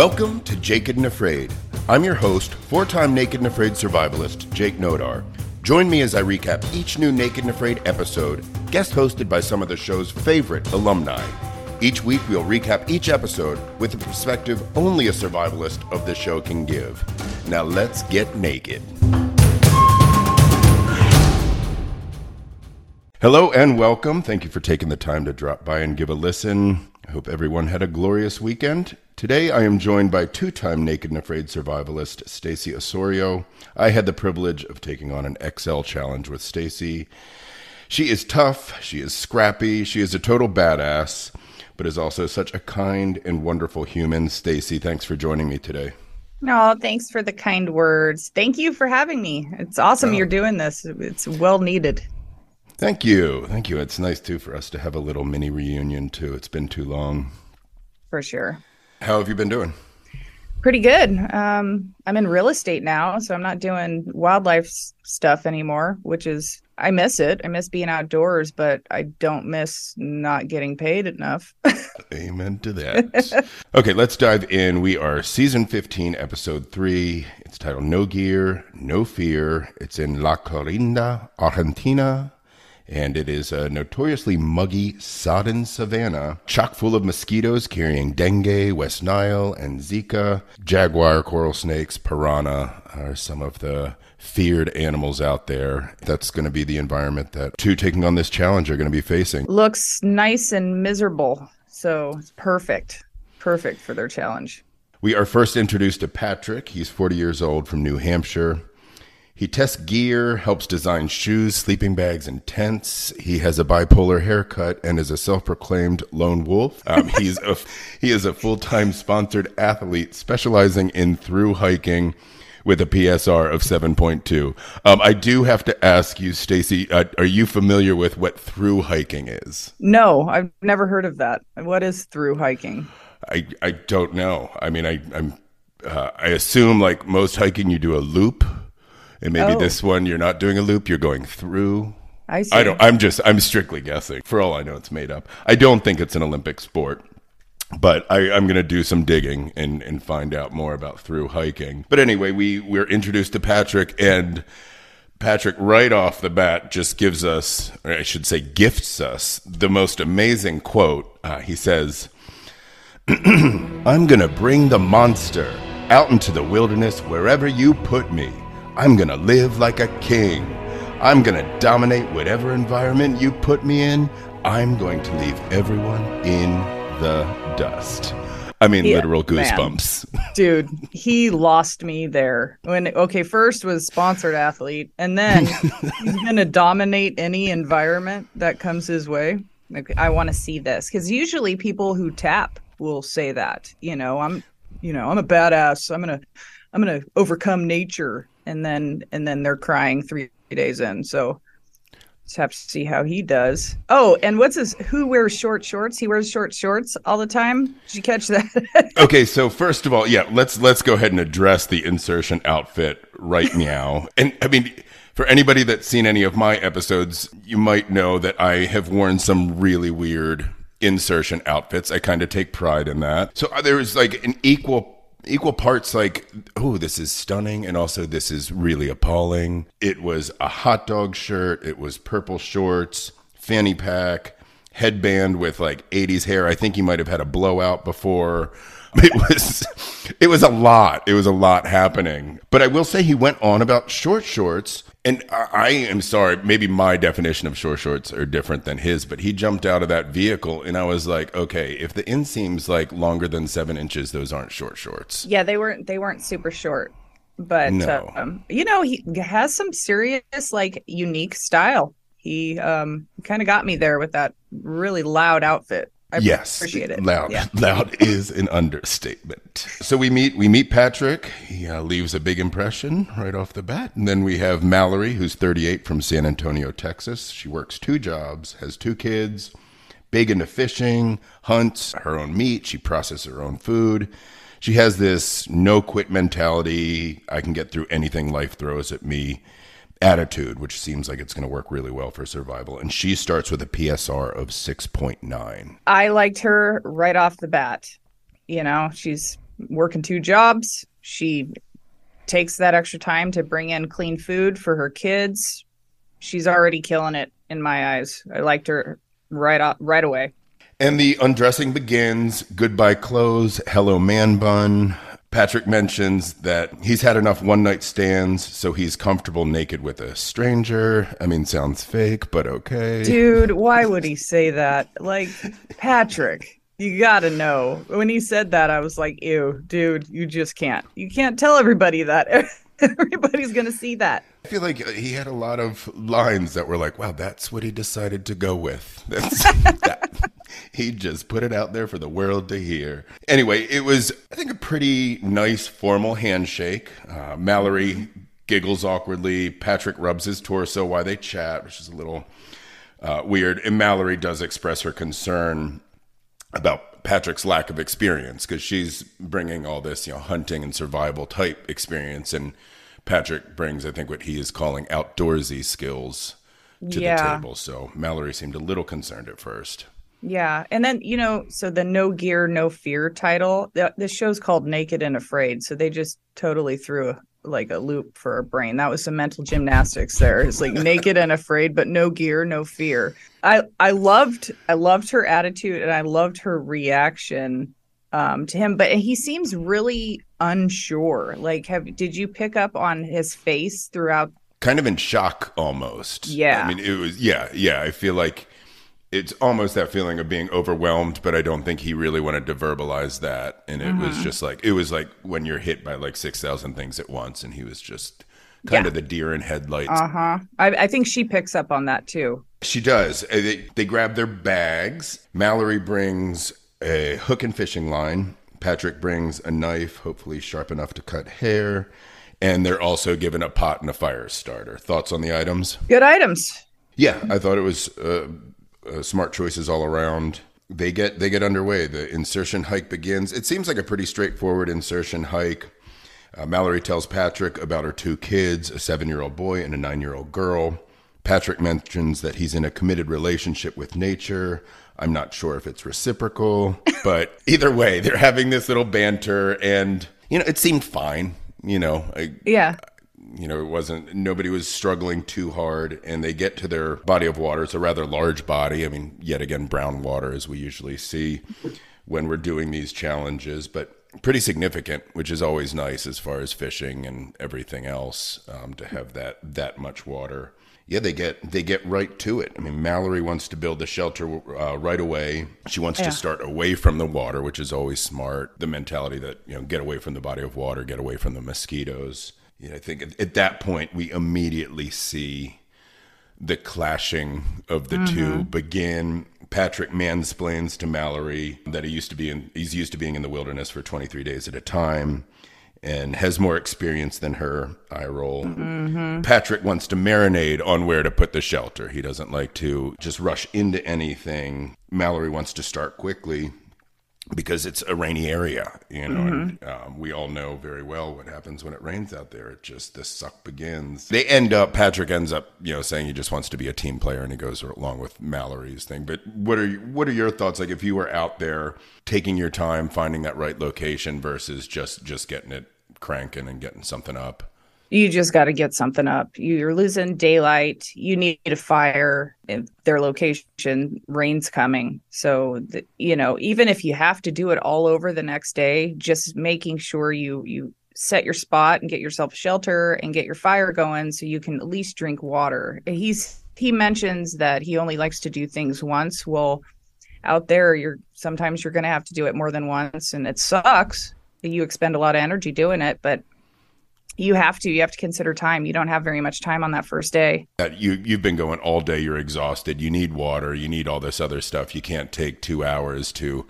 Welcome to Naked and Afraid. I'm your host, four time Naked and Afraid survivalist, Jake Nodar. Join me as I recap each new Naked and Afraid episode, guest hosted by some of the show's favorite alumni. Each week, we'll recap each episode with a perspective only a survivalist of the show can give. Now, let's get naked. Hello and welcome. Thank you for taking the time to drop by and give a listen. I hope everyone had a glorious weekend. Today I am joined by two-time Naked and Afraid survivalist Stacey Osorio. I had the privilege of taking on an XL challenge with Stacey. She is tough, she is scrappy, she is a total badass, but is also such a kind and wonderful human. Stacey, thanks for joining me today. No, thanks for the kind words. Thank you for having me. It's awesome you're doing this. It's well needed. Thank you. Thank you. It's nice too for us to have a little mini reunion too. It's been too long. For sure. How have you been doing? Pretty good. Um, I'm in real estate now, so I'm not doing wildlife stuff anymore, which is I miss it. I miss being outdoors, but I don't miss not getting paid enough. Amen to that. okay, let's dive in. We are season 15, episode 3. It's titled No Gear, No Fear. It's in La Corinda, Argentina and it is a notoriously muggy, sodden savanna, chock full of mosquitoes carrying dengue, West Nile, and Zika. Jaguar, coral snakes, piranha are some of the feared animals out there. That's going to be the environment that two taking on this challenge are going to be facing. Looks nice and miserable. So it's perfect. Perfect for their challenge. We are first introduced to Patrick. He's 40 years old from New Hampshire. He tests gear, helps design shoes, sleeping bags, and tents. He has a bipolar haircut and is a self-proclaimed lone wolf. Um, he's a he is a full-time sponsored athlete specializing in through hiking with a PSR of 7.2. Um, I do have to ask you, Stacey, uh, are you familiar with what through hiking is? No, I've never heard of that. What is through hiking? I, I don't know. I mean, I, I'm, uh, I assume like most hiking, you do a loop and maybe oh. this one you're not doing a loop, you're going through. I see. I don't. I'm just. I'm strictly guessing. For all I know, it's made up. I don't think it's an Olympic sport but I, am going to do some digging and, and find out more about through hiking. But anyway, we we're introduced to Patrick, and Patrick right off the bat just gives us, or I should say, gifts us the most amazing quote. Uh, he says, "I'm going to bring the monster out into the wilderness wherever you put me." I'm gonna live like a king. I'm gonna dominate whatever environment you put me in. I'm going to leave everyone in the dust. I mean, yeah, literal goosebumps. Man. Dude, he lost me there. When okay, first was sponsored athlete, and then he's gonna dominate any environment that comes his way. Like, I want to see this because usually people who tap will say that. You know, I'm, you know, I'm a badass. I'm gonna, I'm gonna overcome nature and then and then they're crying three days in. So just have to see how he does. Oh, and what's his? Who wears short shorts? He wears short shorts all the time. Did you catch that? okay, so first of all, yeah, let's let's go ahead and address the insertion outfit right now. and I mean, for anybody that's seen any of my episodes, you might know that I have worn some really weird insertion outfits. I kind of take pride in that. So uh, there is like an equal equal parts like, oh, this is stunning, and also this is really appalling. It was a hot dog shirt, it was purple shorts, fanny pack, headband with like 80s hair. I think he might have had a blowout before. It was it was a lot. It was a lot happening. But I will say he went on about short shorts and I am sorry, maybe my definition of short shorts are different than his, but he jumped out of that vehicle and I was like, okay, if the inseam's like longer than seven inches, those aren't short shorts. Yeah, they weren't they weren't super short. But no. um, you know, he has some serious, like unique style. He um kind of got me there with that really loud outfit. I yes, appreciate it. Loud, yeah. loud is an understatement. So we meet, we meet Patrick. He uh, leaves a big impression right off the bat, and then we have Mallory, who's 38 from San Antonio, Texas. She works two jobs, has two kids, big into fishing, hunts her own meat. She processes her own food. She has this no quit mentality. I can get through anything life throws at me attitude, which seems like it's going to work really well for survival. And she starts with a PSR of 6.9. I liked her right off the bat. You know, she's working two jobs. She takes that extra time to bring in clean food for her kids. She's already killing it in my eyes. I liked her right off, right away. And the undressing begins. Goodbye clothes. Hello man bun. Patrick mentions that he's had enough one night stands, so he's comfortable naked with a stranger. I mean, sounds fake, but okay. Dude, why would he say that? Like, Patrick, you gotta know. When he said that, I was like, ew, dude, you just can't. You can't tell everybody that. Everybody's gonna see that. I feel like he had a lot of lines that were like, wow, that's what he decided to go with. That's that. He just put it out there for the world to hear. Anyway, it was, I think, a pretty nice formal handshake. Uh, Mallory giggles awkwardly. Patrick rubs his torso while they chat, which is a little uh, weird. And Mallory does express her concern about Patrick's lack of experience because she's bringing all this, you know, hunting and survival type experience. And Patrick brings, I think, what he is calling outdoorsy skills to Yeah. the table. So Mallory seemed a little concerned at first. Yeah, and then you know, so the no gear, no fear title. The, this show's called Naked and Afraid, so they just totally threw a, like a loop for our brain. That was some mental gymnastics there. It's like naked and afraid, but no gear, no fear. I I loved I loved her attitude and I loved her reaction um to him, but he seems really unsure. Like, have did you pick up on his face throughout? kind of in shock almost. Yeah. I mean, it was, yeah, yeah. I feel like it's almost that feeling of being overwhelmed, but I don't think he really wanted to verbalize that. And it was just like, it was like when you're hit by like 6,000 things at once, and he was just kind Yeah. of the deer in headlights. Uh huh. I, I think she picks up on that too. She does. Uh, They, they grab their bags. Mallory brings a hook and fishing line. Patrick brings a knife, hopefully sharp enough to cut hair. And they're also given a pot and a fire starter. Thoughts on the items? Good items. Yeah, I thought it was uh, uh, smart choices all around. They get they get underway. The insertion hike begins. It seems like a pretty straightforward insertion hike. Uh, Mallory tells Patrick about her two kids, a seven-year-old boy and a nine-year-old girl. Patrick mentions that he's in a committed relationship with nature. I'm not sure if it's reciprocal, but either way, they're having this little banter, and you know, it seemed fine. You know, I, Yeah. You know, it wasn't, nobody was struggling too hard. And they get to their body of water. It's a rather large body. I mean, yet again, brown water, as we usually see when we're doing these challenges, but pretty significant, which is always nice as far as fishing and everything else um, to have that, that much water. Yeah, they get they get right to it. I mean, Mallory wants to build the shelter uh, right away. She wants Yeah. to start away from the water, which is always smart. The mentality that you know, get away from the body of water, get away from the mosquitoes. You know, I think at, at that point we immediately see the clashing of the two mm-hmm. begin. Patrick mansplains to Mallory that he used to be in. He's used to being in the wilderness for 23 days at a time, and has more experience than her. I roll. Mm-hmm. Patrick wants to marinate on where to put the shelter. He doesn't like to just rush into anything. Mallory wants to start quickly because it's a rainy area, you know, and um, we all know very well what happens when it rains out there. It just the suck begins. They end up. Patrick ends up, you know, saying he just wants to be a team player, and he goes along with Mallory's thing. But what are what are your thoughts? Like if you were out there taking your time finding that right location versus just just getting it cranking and getting something up. You just got to get something up. You're losing daylight. You need a fire. Their location, rain's coming. So the, you know, even if you have to do it all over the next day, just making sure you you set your spot and get yourself shelter and get your fire going, so you can at least drink water. He's he mentions that he only likes to do things once. Well, out there, you're sometimes you're going to have to do it more than once, and it sucks. That you expend a lot of energy doing it, but you have to you have to consider time. You don't have very much time on that first day. You you've been going all day you're exhausted you need water you need all this other stuff. You can't take 2 hours to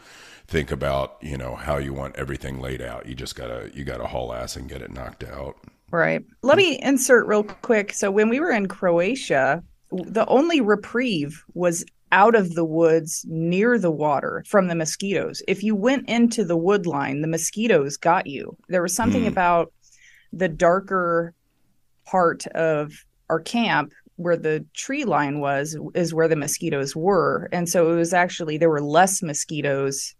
think about you know how you want everything laid out. You just got to you got to haul ass and get it knocked out. Right. Let me insert real quick. So when we were in croatia the only reprieve was out of the woods near the water from the mosquitoes. If you went into the wood line the mosquitoes got you. There was something Hmm. about the darker part of our camp where the tree line was is where the mosquitoes were and so it was actually there were less mosquitoes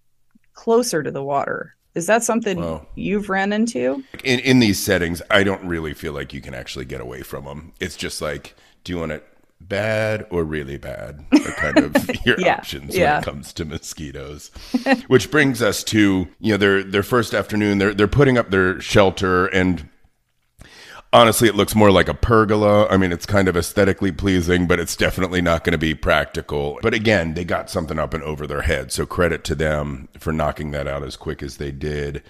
closer to the water Is that something well, you've ran into? In in these settings, I don't really feel like you can actually get away from them. It's just like, do you want it bad or really bad? Are kind of your yeah, options yeah. when it comes to mosquitoes. Which brings us to you know their their first afternoon. They're they're putting up their shelter and honestly, it looks more like a pergola. I mean, it's kind of aesthetically pleasing, but it's definitely not going to be practical. But again, they got something up and over their head. So credit to them for knocking that out as quick as they did.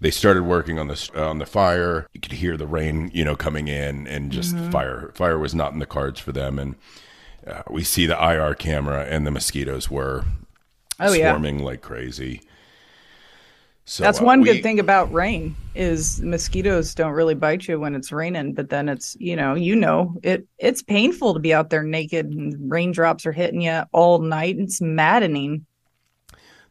They started working on the on the fire. You could hear the rain, you know, coming in, and just mm-hmm. fire. Fire was not in the cards for them. And uh, we see the IR camera, and the mosquitoes were oh, swarming yeah. like crazy. So that's uh, one we, good thing about rain is mosquitoes don't really bite you when it's raining, but then it's you know you know it it's painful to be out there naked and raindrops are hitting you all night. It's maddening.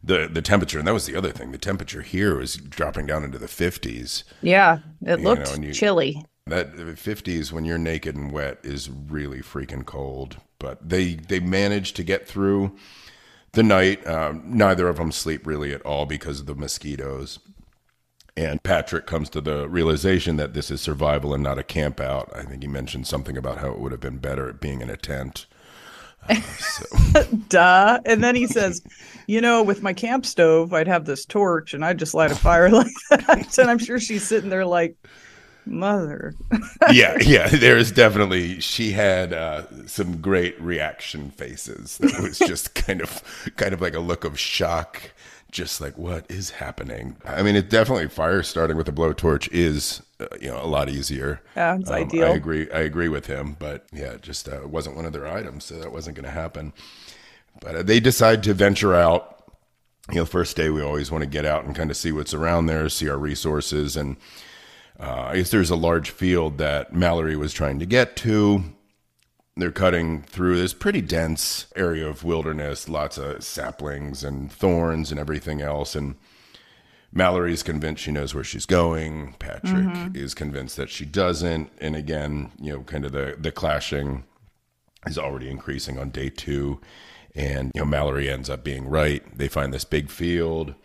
The the temperature and that was the other thing. The temperature here was dropping down into the fifties. Yeah, it looked know, you, chilly. That fifties when you're naked and wet is really freaking cold. But they they managed to get through the night. Um, neither of them sleep really at all because of the mosquitoes. And Patrick comes to the realization that this is survival and not a camp out. I think he mentioned something about how it would have been better at being in a tent. Uh, so. Duh. And then he says, You know, with my camp stove, I'd have this torch and I'd just light a fire like that. and I'm sure she's sitting there like, mother. yeah, yeah. There is definitely she had uh, some great reaction faces. That was just kind of kind of like a look of shock, just like what is happening. I mean, it definitely fire starting with a blowtorch is uh, you know a lot easier. Yeah, it's um, ideal. I agree. I agree with him, but yeah, it just uh, wasn't one of their items, so that wasn't going to happen. But uh, they decide to venture out. You know, first day we always want to get out and kind of see what's around there, see our resources, and uh, I guess there's a large field that Mallory was trying to get to. They're cutting through this pretty dense area of wilderness, lots of saplings and thorns and everything else. And Mallory's convinced she knows where she's going. Patrick mm-hmm. is convinced that she doesn't. And again, you know, kind of the, the clashing is already increasing on day two. And, you know, Mallory ends up being right. They find this big field.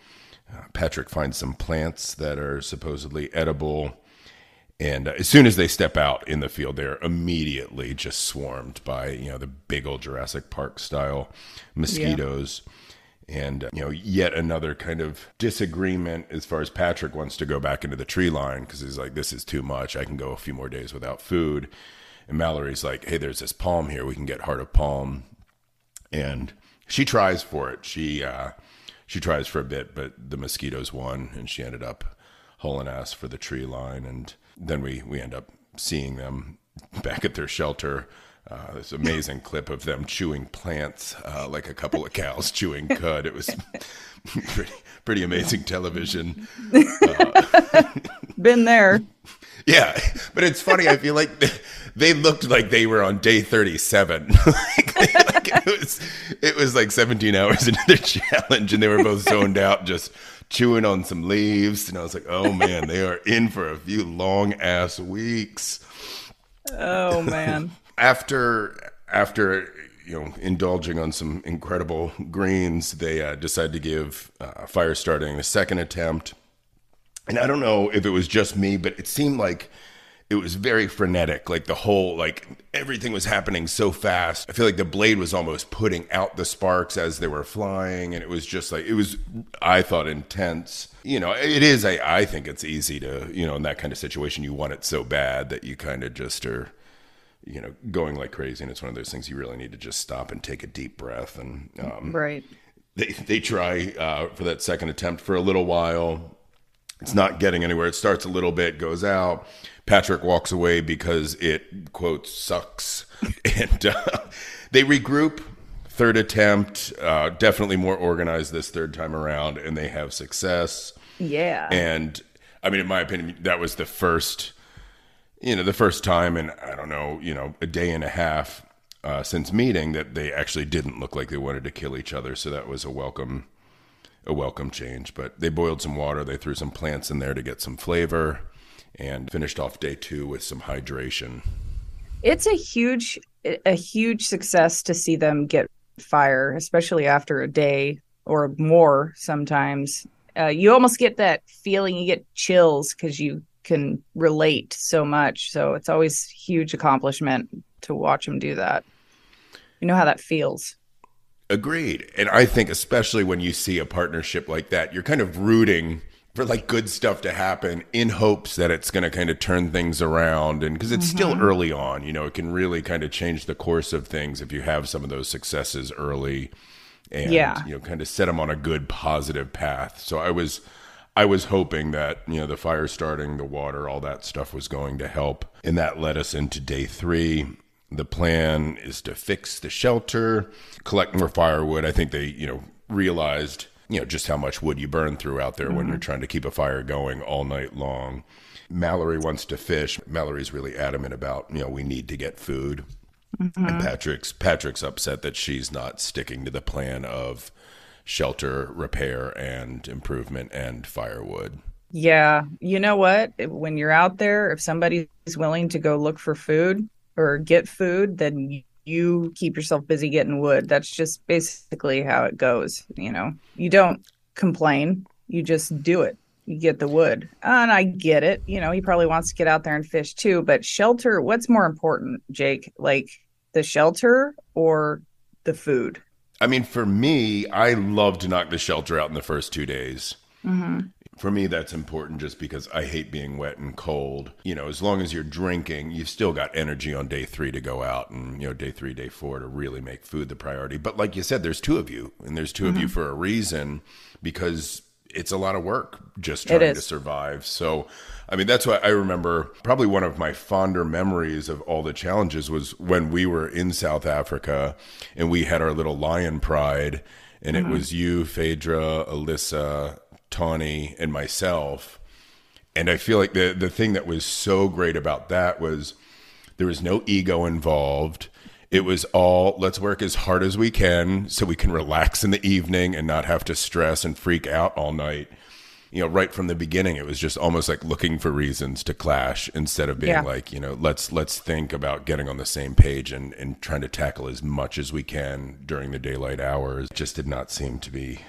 Uh, Patrick finds some plants that are supposedly edible. And uh, as soon as they step out in the field, they're immediately just swarmed by you know the big old Jurassic Park style mosquitoes. Yeah. And uh, you know, yet another kind of disagreement as far as Patrick wants to go back into the tree line because he's like, "This is too much. I can go a few more days without food." And Mallory's like, "Hey, there's this palm here. We can get heart of palm." And she tries for it. She uh, she tries for a bit, but the mosquitoes won, and she ended up hauling ass for the tree line. And then we we end up seeing them back at their shelter. Uh, this amazing clip of them chewing plants uh, like a couple of cows chewing cud. It was pretty, pretty amazing television. Uh, Been there. Yeah, but it's funny. I feel like they, looked like they were on day thirty-seven. like, like it was, it was like seventeen hours into their challenge, and they were both zoned out, just chewing on some leaves, and I was like, "Oh man, they are in for a few long ass weeks." Oh man! after after you know indulging on some incredible greens, they uh, decided to give uh, fire starting a second attempt, and I don't know if it was just me, but it seemed like it was very frenetic. Like the whole, like everything was happening so fast. I feel like the blade was almost putting out the sparks as they were flying. And it was just like, it was, I thought, intense. You know, it is, I, I think it's easy to, you know, in that kind of situation, you want it so bad that you kind of just are, you know, going like crazy. And it's one of those things you really need to just stop and take a deep breath. And, um, right. They, they try uh, for that second attempt for a little while. It's not getting anywhere. It starts a little bit, goes out Patrick walks away because it quote sucks, and uh, they regroup. Third attempt, uh, definitely more organized this third time around, and they have success. Yeah, and I mean, in my opinion, that was the first, you know, the first time in I don't know, you know, a day and a half uh, since meeting that they actually didn't look like they wanted to kill each other. So that was a welcome, a welcome change. But they boiled some water, they threw some plants in there to get some flavor and finished off day two with some hydration. It's a huge, a huge success to see them get fire, especially after a day or more sometimes. uh, you almost get that feeling you get chills because you can relate so much so it's always huge accomplishment to watch them do that you know how that feels agreed and i think especially when you see a partnership like that you're kind of rooting for like good stuff to happen in hopes that it's going to kind of turn things around and because it's mm-hmm. still early on you know it can really kind of change the course of things if you have some of those successes early and yeah. you know kind of set them on a good positive path so i was i was hoping that you know the fire starting the water all that stuff was going to help and that led us into day three the plan is to fix the shelter collect more firewood i think they you know realized you know just how much wood you burn through out there mm-hmm. when you're trying to keep a fire going all night long. Mallory wants to fish. Mallory's really adamant about you know we need to get food. Mm-hmm. And Patrick's Patrick's upset that she's not sticking to the plan of shelter repair and improvement and firewood. Yeah, you know what? When you're out there, if somebody's willing to go look for food or get food, then you keep yourself busy getting wood. That's just basically how it goes. You know, you don't complain, you just do it. You get the wood. And I get it. You know, he probably wants to get out there and fish too. But shelter, what's more important, Jake? Like the shelter or the food? I mean, for me, I love to knock the shelter out in the first two days. Mm-hmm for me that's important just because i hate being wet and cold you know as long as you're drinking you've still got energy on day three to go out and you know day three day four to really make food the priority but like you said there's two of you and there's 2 mm-hmm. of you mm-hmm. for a reason because it's a lot of work just trying to survive so i mean that's why i remember probably one of my fonder memories of all the challenges was when we were in south africa and we had our little lion pride and mm-hmm. it was you phaedra alyssa Tawny, and myself. And I feel like the the thing that was so great about that was there was no ego involved. It was all let's work as hard as we can so we can relax in the evening and not have to stress and freak out all night. You know, right from the beginning, it was just almost like looking for reasons to clash instead of being yeah. like, you know, let's let's think about getting on the same page and and trying to tackle as much as we can during the daylight hours. It just did not seem to be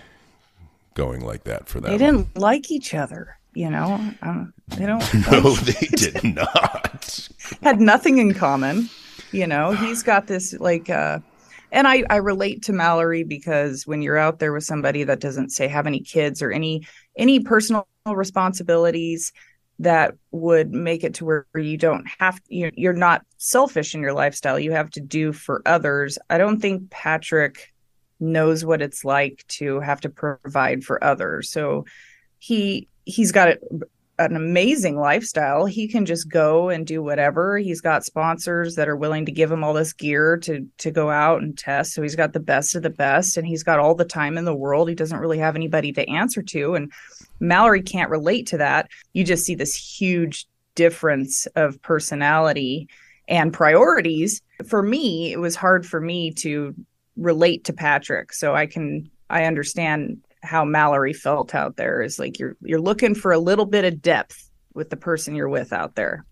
going like that for them. They didn't like each other, you know. Um, they don't. no, they did not. Had nothing in common, you know. He's got this like, uh, and I I relate to Mallory because when you're out there with somebody that doesn't say have any kids or any any personal responsibilities that would make it to where you don't have you're not selfish in your lifestyle you have to do for others i don't think patrick knows what it's like to have to provide for others. So he he's got a, an amazing lifestyle. He can just go and do whatever. He's got sponsors that are willing to give him all this gear to to go out and test. So he's got the best of the best and he's got all the time in the world. He doesn't really have anybody to answer to and Mallory can't relate to that. You just see this huge difference of personality and priorities. For me, it was hard for me to relate to Patrick. So I can I understand how Mallory felt out there is like you're you're looking for a little bit of depth with the person you're with out there.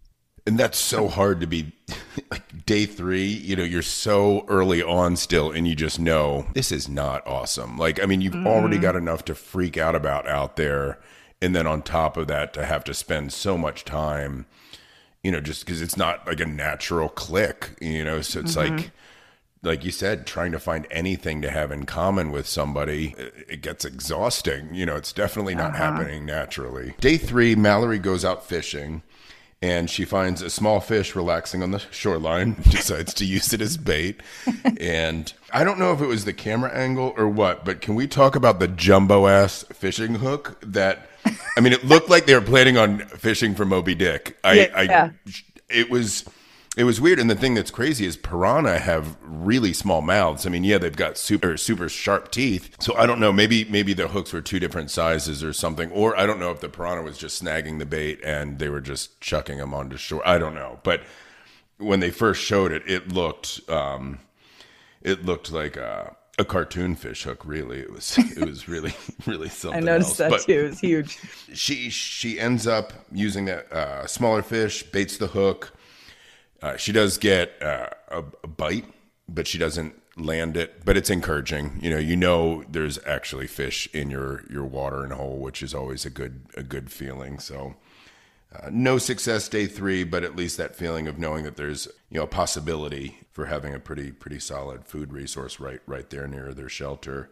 And that's so hard to be like day 3, you know, you're so early on still and you just know this is not awesome. Like I mean, you've mm-hmm. already got enough to freak out about out there and then on top of that to have to spend so much time you know just because it's not like a natural click you know so it's mm-hmm. like like you said, trying to find anything to have in common with somebody, it gets exhausting. You know, it's definitely not uh-huh. happening naturally. Day three, Mallory goes out fishing and she finds a small fish relaxing on the shoreline, decides to use it as bait. and I don't know if it was the camera angle or what, but can we talk about the jumbo ass fishing hook that I mean, it looked like they were planning on fishing for Moby Dick. I, yeah. I it was it was weird. And the thing that's crazy is piranha have really small mouths. I mean, yeah, they've got super super sharp teeth. So I don't know. Maybe maybe the hooks were two different sizes or something. Or I don't know if the piranha was just snagging the bait and they were just chucking them onto shore. I don't know. But when they first showed it, it looked um, it looked like a, a cartoon fish hook. Really, it was it was really really something. I noticed else. that but too. It was huge. She she ends up using that uh, smaller fish, baits the hook uh, she does get uh, a, a, bite, but she doesn't land it, but it's encouraging. You know, you know there's actually fish in your your water and hole, which is always a good a good feeling. So. Uh, no success day three, but at least that feeling of knowing that there's you know a possibility for having a pretty pretty solid food resource right right there near their shelter,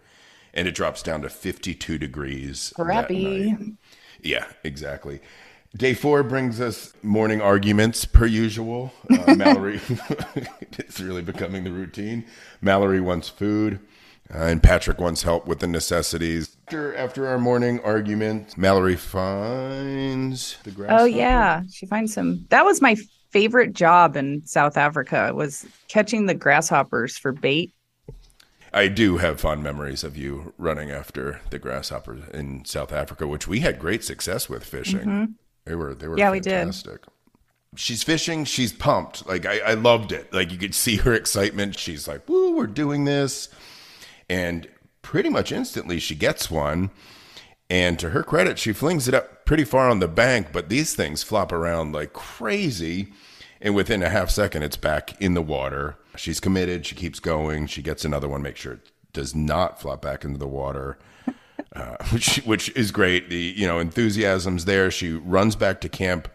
and it drops down to 52 degrees. Crappy. Yeah, exactly. Day four brings us morning arguments per usual. Uh, Mallory, it's really becoming the routine. Mallory wants food, uh, and Patrick wants help with the necessities. After, after our morning argument, Mallory finds the grass. Oh yeah, she finds some. That was my favorite job in South Africa. Was catching the grasshoppers for bait. I do have fond memories of you running after the grasshoppers in South Africa, which we had great success with fishing. Mm-hmm. They were they were yeah, fantastic. we did. She's fishing. She's pumped. Like I, I loved it. Like you could see her excitement. She's like, "Woo, we're doing this!" And pretty much instantly, she gets one. And to her credit, she flings it up pretty far on the bank. But these things flop around like crazy. And within a half second, it's back in the water. She's committed. She keeps going. She gets another one. Make sure it does not flop back into the water. Uh, which which is great. The you know enthusiasm's there. She runs back to camp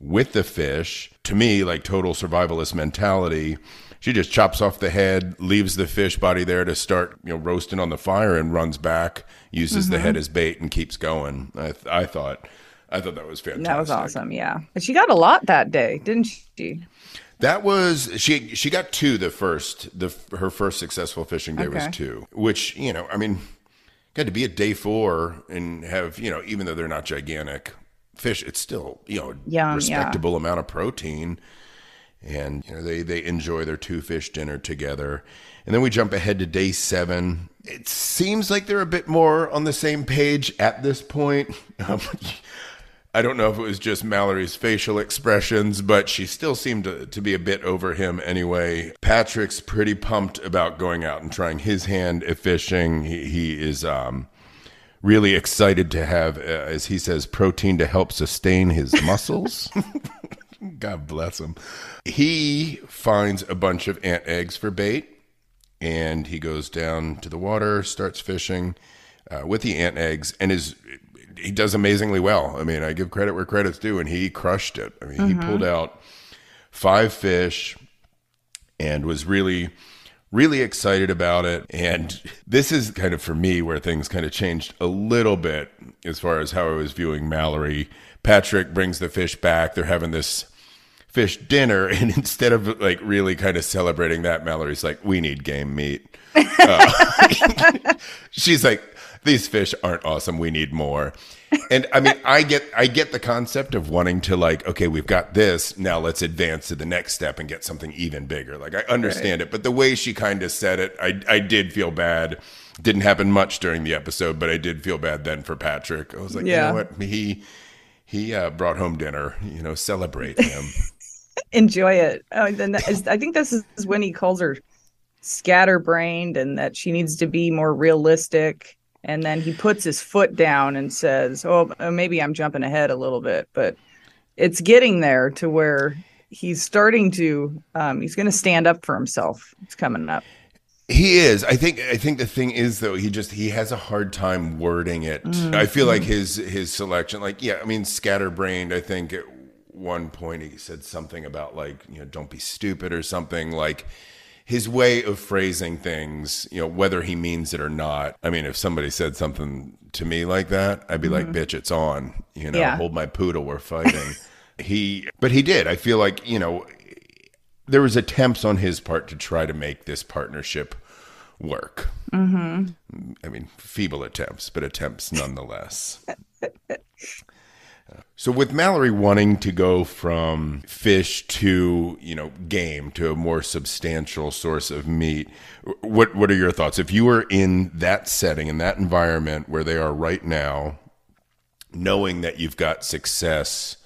with the fish. To me, like total survivalist mentality. She just chops off the head, leaves the fish body there to start you know roasting on the fire, and runs back. Uses mm-hmm. the head as bait and keeps going. I, I thought. I thought that was fantastic. That was awesome. Yeah, but she got a lot that day, didn't she? That was she. She got two the first. The her first successful fishing day okay. was two, which you know, I mean, got to be at day four and have you know even though they're not gigantic fish it's still you know Yum, respectable yeah. amount of protein. And you know they they enjoy their two fish dinner together. And then we jump ahead to day seven. It seems like they're a bit more on the same page at this point. Um, I don't know if it was just Mallory's facial expressions, but she still seemed to, to be a bit over him anyway. Patrick's pretty pumped about going out and trying his hand at fishing. He, he is um, really excited to have, uh, as he says, protein to help sustain his muscles. God bless him. He finds a bunch of ant eggs for bait and he goes down to the water, starts fishing uh, with the ant eggs, and is he does amazingly well. I mean, I give credit where credit's due, and he crushed it. I mean, mm-hmm. he pulled out five fish and was really really excited about it. And this is kind of for me where things kind of changed a little bit as far as how I was viewing Mallory. Patrick brings the fish back. They're having this fish dinner. And instead of like really kind of celebrating that, Mallory's like, we need game meat. Uh, she's like, these fish aren't awesome. We need more. And I mean, I get I get the concept of wanting to like, okay, we've got this. Now let's advance to the next step and get something even bigger. Like I understand right. it, but the way she kind of said it, I I did feel bad. Didn't happen much during the episode, but I did feel bad then for Patrick. I was like, yeah. you know what? He he uh, brought home dinner. You know, celebrate him. Enjoy it. Oh, then is, I think this is when he calls her scatterbrained and that she needs to be more realistic and then he puts his foot down and says, "Oh, uh, maybe I'm jumping ahead a little bit, but it's getting there to where he's starting to um, he's going to stand up for himself. It's coming up." He is. I think. I think the thing is though, he just he has a hard time wording it. Mm-hmm. I feel like his his selection, like yeah, I mean, scatterbrained. I think at one point he said something about like you know, don't be stupid or something like his way of phrasing things, you know, whether he means it or not. I mean, if somebody said something to me like that, I'd be mm-hmm. like, bitch, it's on. You know, yeah. hold my poodle, we're fighting. he, but he did. I feel like, you know, there was attempts on his part to try to make this partnership work. Mm-hmm. I mean, feeble attempts, but attempts nonetheless. So with Mallory wanting to go from fish to, you know, game to a more substantial source of meat, what what are your thoughts? If you were in that setting in that environment where they are right now, knowing that you've got success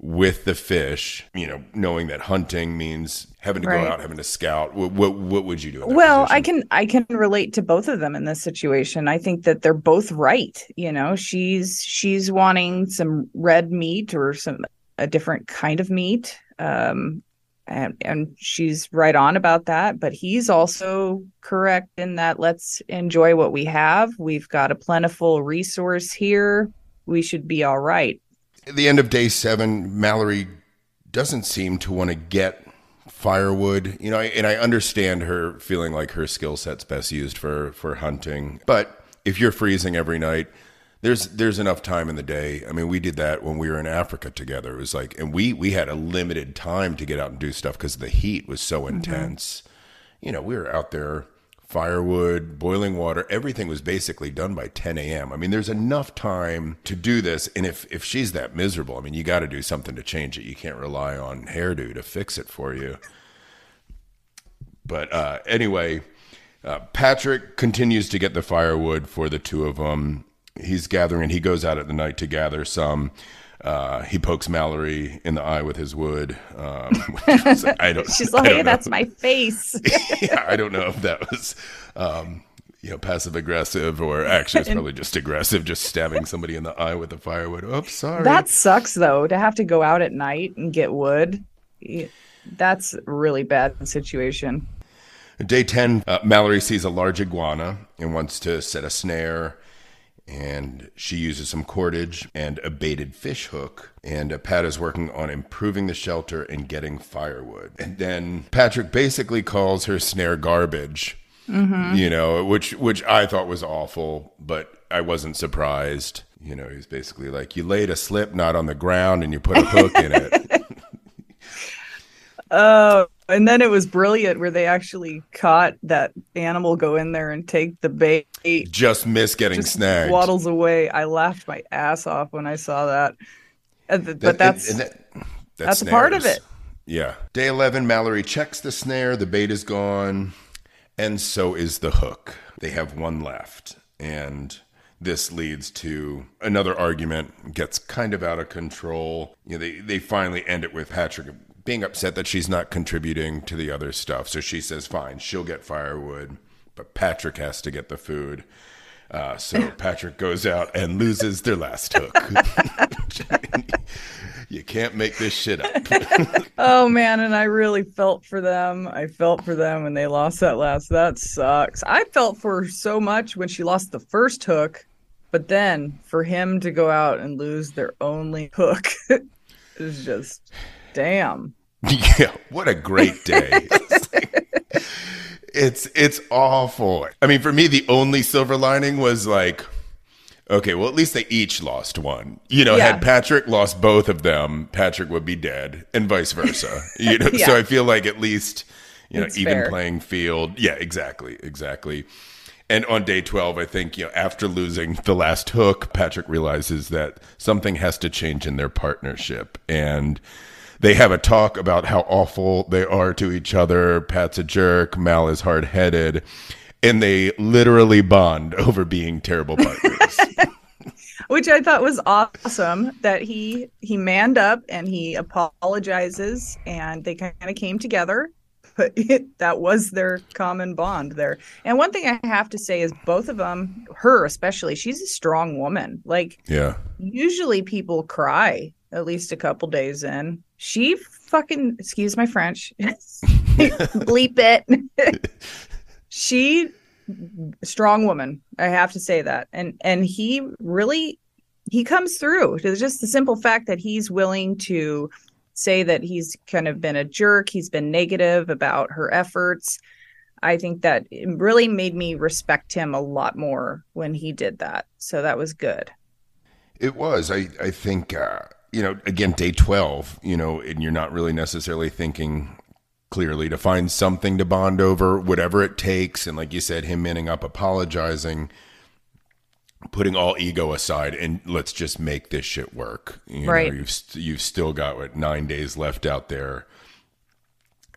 with the fish, you know, knowing that hunting means having to right. go out, having to scout, what what, what would you do? well, position? I can I can relate to both of them in this situation. I think that they're both right. You know, she's she's wanting some red meat or some a different kind of meat. Um, and and she's right on about that but he's also correct in that let's enjoy what we have we've got a plentiful resource here we should be all right at the end of day seven mallory doesn't seem to want to get firewood you know and i understand her feeling like her skill set's best used for for hunting but if you're freezing every night there's there's enough time in the day. I mean, we did that when we were in Africa together. It was like, and we we had a limited time to get out and do stuff because the heat was so mm-hmm. intense. Mm-hmm. You know, we were out there, firewood, boiling water, everything was basically done by 10 a.m. I mean, there's enough time to do this, and if if she's that miserable, I mean, you got to do something to change it. You can't rely on hairdo to fix it for you. But uh, anyway. Uh, Patrick continues to get the firewood for the two of them he's gathering. He goes out at the night to gather some. Uh, he pokes Mallory in the eye with his wood. Um, I don't. She's like, "Hey, that's my face." yeah, I don't know if that was, um, you know, passive aggressive or actually it's probably just aggressive, just stabbing somebody in the eye with a firewood. Oh, sorry. That sucks though to have to go out at night and get wood. That's a really bad situation. Day 10, uh, Mallory sees a large iguana and wants to set a snare and she uses some cordage and a baited fish hook. And uh, Pat is working on improving the shelter and getting firewood. And then Patrick basically calls her snare garbage. Mm-hmm. You know, which which I thought was awful, but I wasn't surprised. You know, he's basically like, you laid a slip knot on the ground and you put a hook in it. Oh, and then it was brilliant where they actually caught that animal go in there and take the bait. Just miss getting just snagged. Waddles away. I laughed my ass off when I saw that. Uh, but that, that's and, and that, that's a part of it. Yeah. Day 11, Mallory checks the snare. The bait is gone. And so is the hook. They have one left. And this leads to another argument, gets kind of out of control. You know, they, they finally end it with Patrick being upset that she's not contributing to the other stuff. So she says, fine, she'll get firewood, but Patrick has to get the food. Uh, so Patrick goes out and loses their last hook. you can't make this shit up. oh man, and I really felt for them. I felt for them when they lost that last. That sucks. I felt for so much when she lost the first hook, but then for him to go out and lose their only hook is just damn. Yeah, what a great day. it's it's awful. I mean, for me, the only silver lining was like, okay, well, at least they each lost one. You know, yeah. had Patrick lost both of them, Patrick would be dead, and vice versa. You know, yeah. so I feel like at least you know, it's even fair. playing field. Yeah, exactly, exactly. And on day 12, I think, you know, after losing the last hook, Patrick realizes that something has to change in their partnership. And they have a talk about how awful they are to each other. Pat's a jerk. Mal is hard headed. And they literally bond over being terrible partners. Which I thought was awesome that he he manned up and he apologizes and they kind of came together but it, that was their common bond there. And one thing I have to say is both of them, her especially, she's a strong woman. Like, yeah, usually people cry at least a couple days in. She fucking excuse my French. bleep it. she strong woman. I have to say that. And and he really he comes through. It's just the simple fact that he's willing to say that he's kind of been a jerk, he's been negative about her efforts. I think that it really made me respect him a lot more when he did that. So that was good. It was. I I think uh, you know, again, day 12, you know, and you're not really necessarily thinking clearly to find something to bond over, whatever it takes. And like you said, him manning up, apologizing, putting all ego aside, and let's just make this shit work. You right. Know, you've, you've still got what nine days left out there.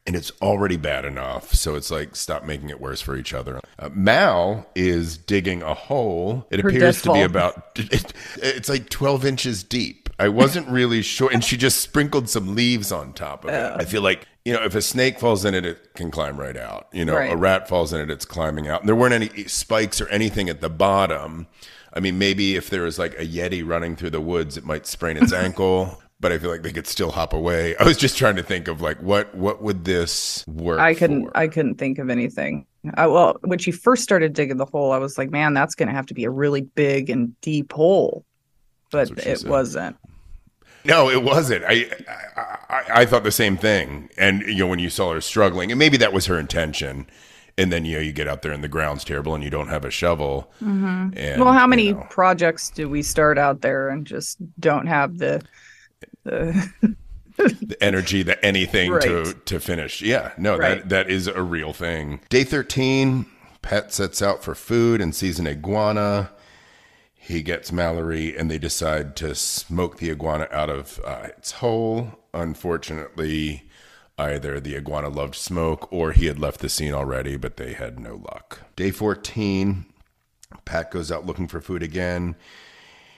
And it's already bad enough. So it's like, stop making it worse for each other. Uh, Mal is digging a hole. It Her appears to be about, it, it's like 12 inches deep I wasn't really sure, and she just sprinkled some leaves on top of it. Oh. I feel like you know, if a snake falls in it, it can climb right out. You know, right. a rat falls in it, it's climbing out. And there weren't any spikes or anything at the bottom. I mean, maybe if there was like a yeti running through the woods, it might sprain its ankle. but I feel like they could still hop away. I was just trying to think of like what what would this work? I couldn't for? I couldn't think of anything. I, well, when she first started digging the hole, I was like, man, that's going to have to be a really big and deep hole. But it said. wasn't. No, it wasn't. I, I I I thought the same thing. And you know, when you saw her struggling, and maybe that was her intention. And then you know you get out there and the ground's terrible, and you don't have a shovel. Mm-hmm. well, how you many know, projects do we start out there and just don't have the the the energy that anything to to finish. Yeah, no, Right. that that is a real thing. Day thirteen, Pat sets out for food and sees an iguana. He gets Mallory, and they decide to smoke the iguana out of uh, its hole. Unfortunately, either the iguana loved smoke or he had left the scene already, but they had no luck. Day 14, Pat goes out looking for food again.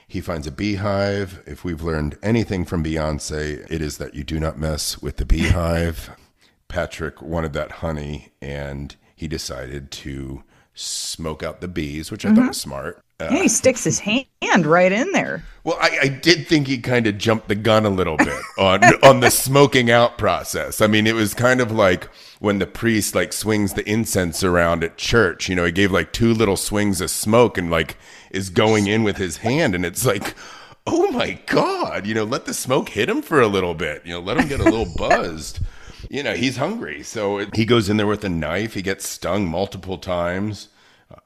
He finds a beehive. If we've learned anything from Beyonce, it is that you do not mess with the beehive. Patrick wanted that honey, and he decided to smoke out the bees, which I thought was smart. Uh, and he sticks his hand right in there. well, I, I did think he kind of jumped the gun a little bit on on the smoking out process. I mean, it was kind of like when the priest like swings the incense around at church. You know, he gave like two little swings of smoke and like is going in with his hand, and it's like, oh my god, you know, let the smoke hit him for a little bit. You know, let him get a little buzzed. You know, he's hungry, so it, he goes in there with a knife. He gets stung multiple times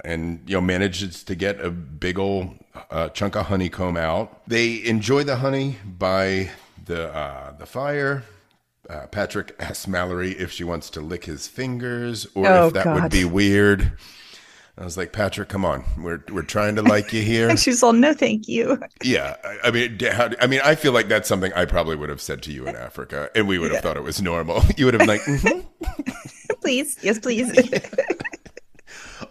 and you know manages to get a big old uh, chunk of honeycomb out. They enjoy the honey by the uh, the fire. Uh, Patrick asks Mallory if she wants to lick his fingers or Oh, if that would be weird. I was like, Patrick, come on, we're we're trying to like you here. And she's all, no, thank you. Yeah, I, I mean, how, I mean, I feel like that's something I probably would have said to you in Africa, and we would have thought it was normal. You would have been like, "Mhm, please. Yes, please.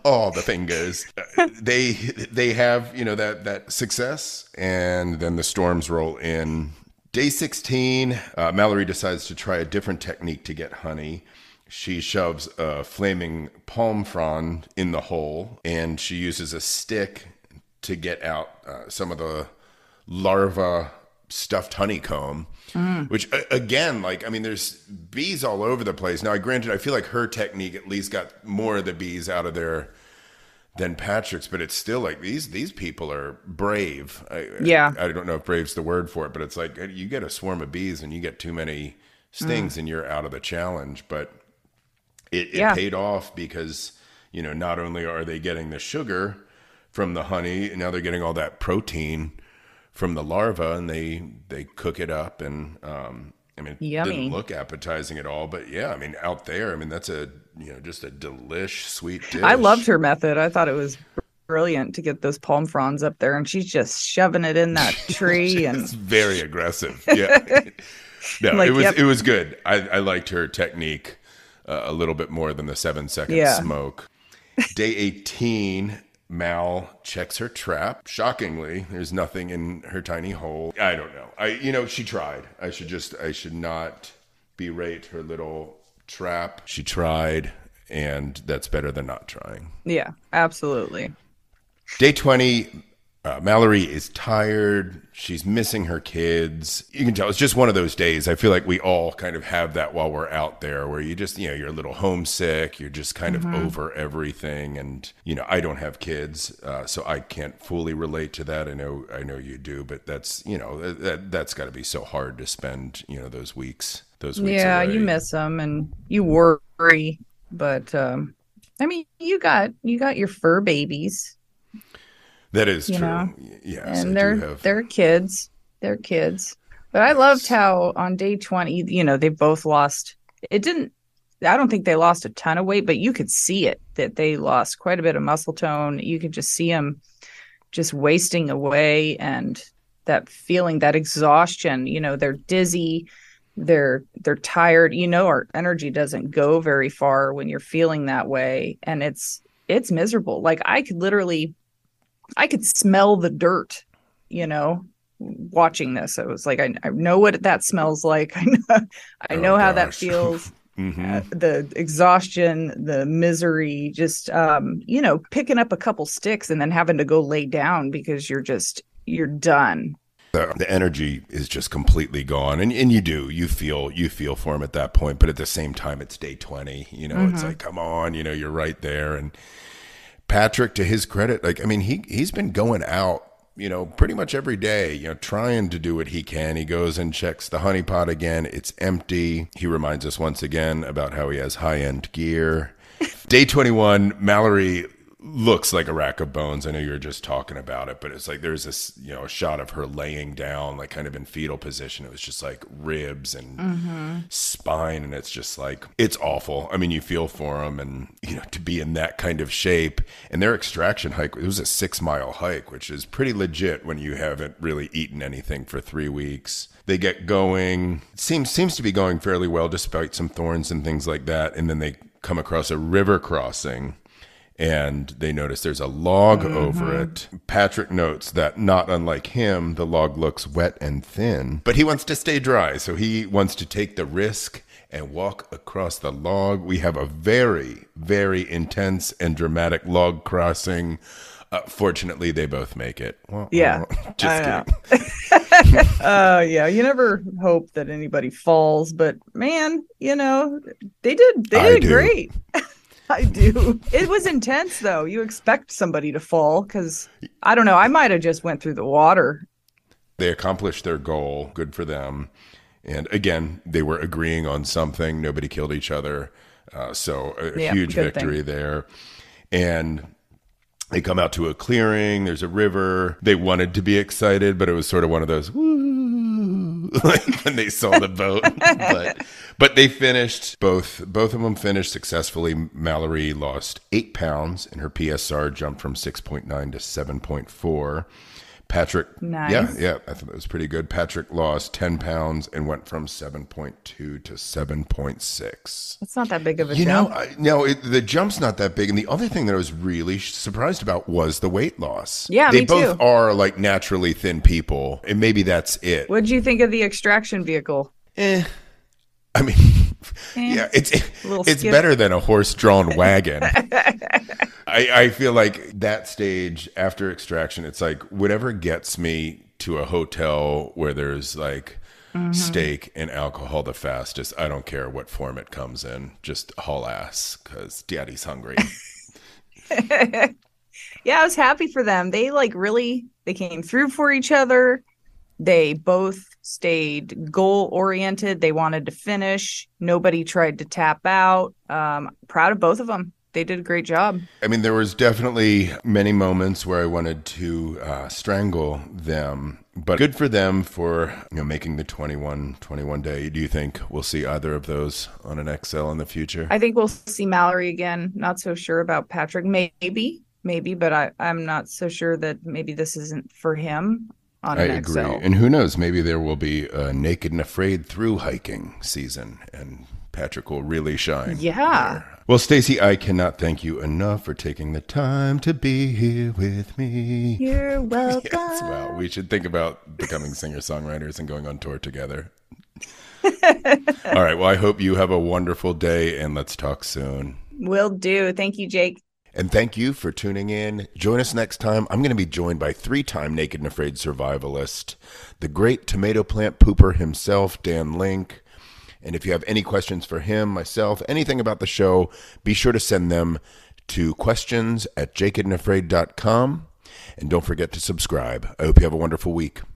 All the fingers. They they have you know that that success, and then the storms roll in. Day sixteen, uh, Mallory decides to try a different technique to get honey. She shoves a flaming palm frond in the hole, and she uses a stick to get out uh, some of the larva stuffed honeycomb. Mm. Which again, like I mean, there's bees all over the place. Now, I granted, I feel like her technique at least got more of the bees out of there than Patrick's, but it's still like these these people are brave. I, Yeah. I, I don't know if brave's the word for it, but it's like uh, you get a swarm of bees and you get too many stings mm. and you're out of the challenge. But it, it Yeah. paid off because you know not only are they getting the sugar from the honey, now they're getting all that protein from the larva, and they they cook it up and. Um, I mean, it Yummy. didn't look appetizing at all, but yeah, I mean, out there, I mean, that's a you know just a delish sweet dish. I loved her method. I thought it was brilliant to get those palm fronds up there, and she's just shoving it in that tree. and It's very aggressive. Yeah. No, Like, it was yep. it was good. I, I liked her technique uh, a little bit more than the seven second Yeah. smoke. Day eighteen, Mal checks her trap. Shockingly, there's nothing in her tiny hole. I don't know. I you know she tried. I should just I should not berate her little trap. She tried, and that's better than not trying. yeah, absolutely. Day 20, uh, Mallory is tired. She's missing her kids. You can tell it's just one of those days. I feel like we all kind of have that while we're out there where you just, you know, you're a little homesick. You're just kind of over everything. And, you know, I don't have kids, uh, so I can't fully relate to that. I know, I know you do, but that's, you know, that, that's got to be so hard to spend, you know, those weeks, those weeks. Yeah, you miss them and you worry, but um, I mean, you got you got your fur babies, That is true. know, Yes, and I they're have. they're kids, they're kids. But I loved how on day twenty, you know, they both lost. It didn't. I don't think they lost a ton of weight, but you could see it that they lost quite a bit of muscle tone. You could just see them just wasting away and that feeling, that exhaustion. You know, they're dizzy, they're they're tired. You know, our energy doesn't go very far when you're feeling that way, and it's it's miserable. Like I could literally, I could smell the dirt. You know, watching this, I was like, I, I know what that smells like. I know, I Oh, know how that gosh. feels Mhm. uh, the exhaustion, the misery, just um, you know, picking up a couple sticks and then having to go lay down because you're just you're done. The, the energy is just completely gone, and and you do you feel you feel for him at that point, but at the same time, it's day twenty. You know, it's like come on, you know, you're right there, and Patrick, to his credit, like I mean, he he's been going out, you know, pretty much every day, you know, trying to do what he can. He goes and checks the honeypot again; it's empty. He reminds us once again about how he has high end gear. Day twenty one, Mallory looks like a rack of bones. I know you were just talking about it, but it's like there's this, you know, a shot of her laying down, like kind of in fetal position. It was just like ribs and spine, and it's just like it's awful. I mean, you feel for them, and you know, to be in that kind of shape. And their extraction hike it was a six mile hike, which is pretty legit when you haven't really eaten anything for three weeks. They get going. seems seems to be going fairly well, despite some thorns and things like that. And then they come across a river crossing and they notice there's a log over it. Patrick notes that not unlike him, the log looks wet and thin, but he wants to stay dry, so he wants to take the risk and walk across the log. We have a very, very intense and dramatic log crossing. Uh, fortunately, they both make it. Well, Yeah, just I know. kidding. Uh, yeah, you never hope that anybody falls, but man, you know, they did. They did great. I do. It was intense though. You expect somebody to fall because I don't know. I might have just went through the water. they accomplished their goal. Good for them. And again, they were agreeing on something. Nobody killed each other. Uh, so a Yeah, huge good thing. victory there. And they come out to a clearing. There's a river. They wanted to be excited, but it was sort of one of those woo, like when they saw the boat. but but they finished both. Both of them finished successfully. Mallory lost eight pounds, and her PSR jumped from six point nine to seven point four. Patrick, Nice. yeah, yeah, I thought it was pretty good. Patrick lost 10 pounds and went from 7.2 to 7.6. It's not that big of a You jump. know, I, no, it, the jump's not that big. And the other thing that I was really surprised about was the weight loss. Yeah, they me both too. are like naturally thin people, and maybe that's it. What'd you think of the extraction vehicle? Eh. I mean, yeah, it's little it's skip. better than a horse-drawn wagon. I, I feel like that stage after extraction, it's like whatever gets me to a hotel where there's like Mm-hmm. steak and alcohol the fastest. I don't care what form it comes in, just haul ass because daddy's hungry. yeah, I was happy for them. They like really they came through for each other. They both stayed goal oriented. They wanted to finish. Nobody tried to tap out. Um, proud of both of them. They did a great job. I mean, there was definitely many moments where I wanted to uh, strangle them, but good for them for you know making the 21 21 day. Do you think we'll see either of those on an XL in the future? I think we'll see Mallory again. Not so sure about Patrick. Maybe, maybe, but I, I'm not so sure that maybe this isn't for him on I an agree. XL. And who knows? Maybe there will be a naked and afraid through hiking season, and Patrick will really shine. Yeah. there. Well, Stacey, I cannot thank you enough for taking the time to be here with me. You're welcome. Yes, well, we should think about becoming singer songwriters and going on tour together. All right. Well, I hope you have a wonderful day, and let's talk soon. Will do. Thank you, Jake. And thank you for tuning in. Join us next time. I'm going to be joined by three time Naked and Afraid survivalist, the great tomato plant pooper himself, Dan Link. And if you have any questions for him, myself, anything about the show, be sure to send them to questions at jakedandafraid.com. And don't forget to subscribe. I hope you have a wonderful week.